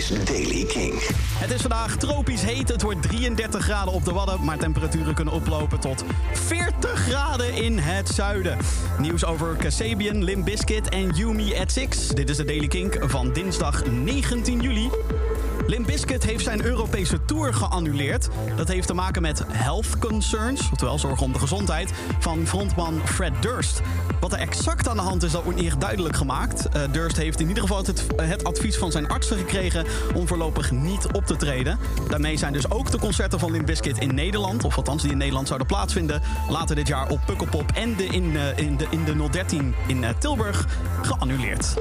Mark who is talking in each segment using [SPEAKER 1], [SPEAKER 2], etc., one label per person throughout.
[SPEAKER 1] is Daily King.
[SPEAKER 2] Het is vandaag tropisch heet. Het wordt 33 graden op de Wadden. Maar temperaturen kunnen oplopen tot 40 graden in het zuiden. Nieuws over Kasabian, Limp Bizkit en Yumi at Six. Dit is de Daily Kink van dinsdag 19 juli. Limp Bizkit heeft zijn Europese geannuleerd. Dat heeft te maken met health concerns, oftewel zorgen om de gezondheid, van frontman Fred Durst. Wat er exact aan de hand is, dat wordt niet echt duidelijk gemaakt. Uh, Durst heeft in ieder geval het, het, advies van zijn artsen gekregen om voorlopig niet op te treden. Daarmee zijn dus ook de concerten van Limp Bizkit in Nederland, of althans die in Nederland zouden plaatsvinden, later dit jaar op Pukkelpop en de in, uh, in, de, in de 013 in uh, Tilburg geannuleerd.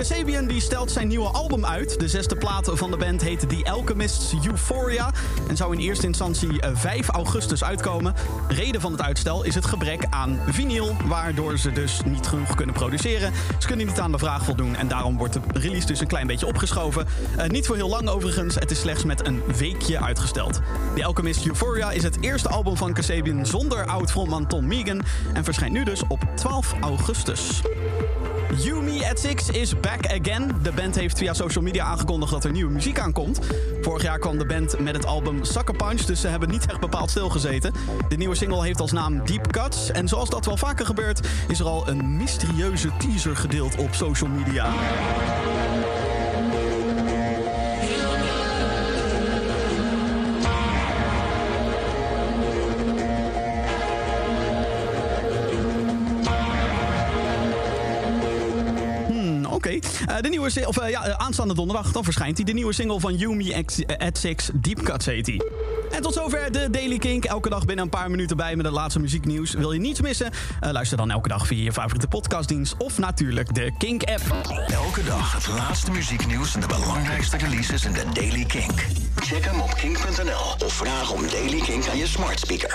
[SPEAKER 2] Kasabian die stelt zijn nieuwe album uit. De zesde plaat van de band heet The Alchemist's Euphoria en zou in eerste instantie 5 augustus uitkomen. Reden van het uitstel is het gebrek aan vinyl, waardoor ze dus niet genoeg kunnen produceren. Ze kunnen niet aan de vraag voldoen en daarom wordt de release dus een klein beetje opgeschoven. Uh, niet voor heel lang overigens, het is slechts met een weekje uitgesteld. The Alchemist Euphoria is het eerste album van Kasabian zonder oud-frontman Tom Megan en verschijnt nu dus op 12 augustus. You Me at Six is back again. De band heeft via social media aangekondigd dat er nieuwe muziek aankomt. Vorig jaar kwam de band met het album Sucker Punch, dus ze hebben niet echt bepaald stilgezeten. De nieuwe single heeft als naam Deep Cuts. En zoals dat wel vaker gebeurt, is er al een mysterieuze teaser gedeeld op social media. Oké. Uh, de nieuwe of uh, ja, aanstaande donderdag dan verschijnt hij. De nieuwe single van Yumi at Six, Deep Cuts heet hij. En tot zover de Daily Kink. Elke dag binnen een paar minuten bij met het laatste muzieknieuws. Wil je niets missen? Luister dan elke dag via je favoriete podcastdienst of natuurlijk de Kink-app.
[SPEAKER 1] Elke dag het laatste muzieknieuws en de belangrijkste releases in de Daily Kink. Check hem op kink.nl of vraag om Daily Kink aan je smart speaker.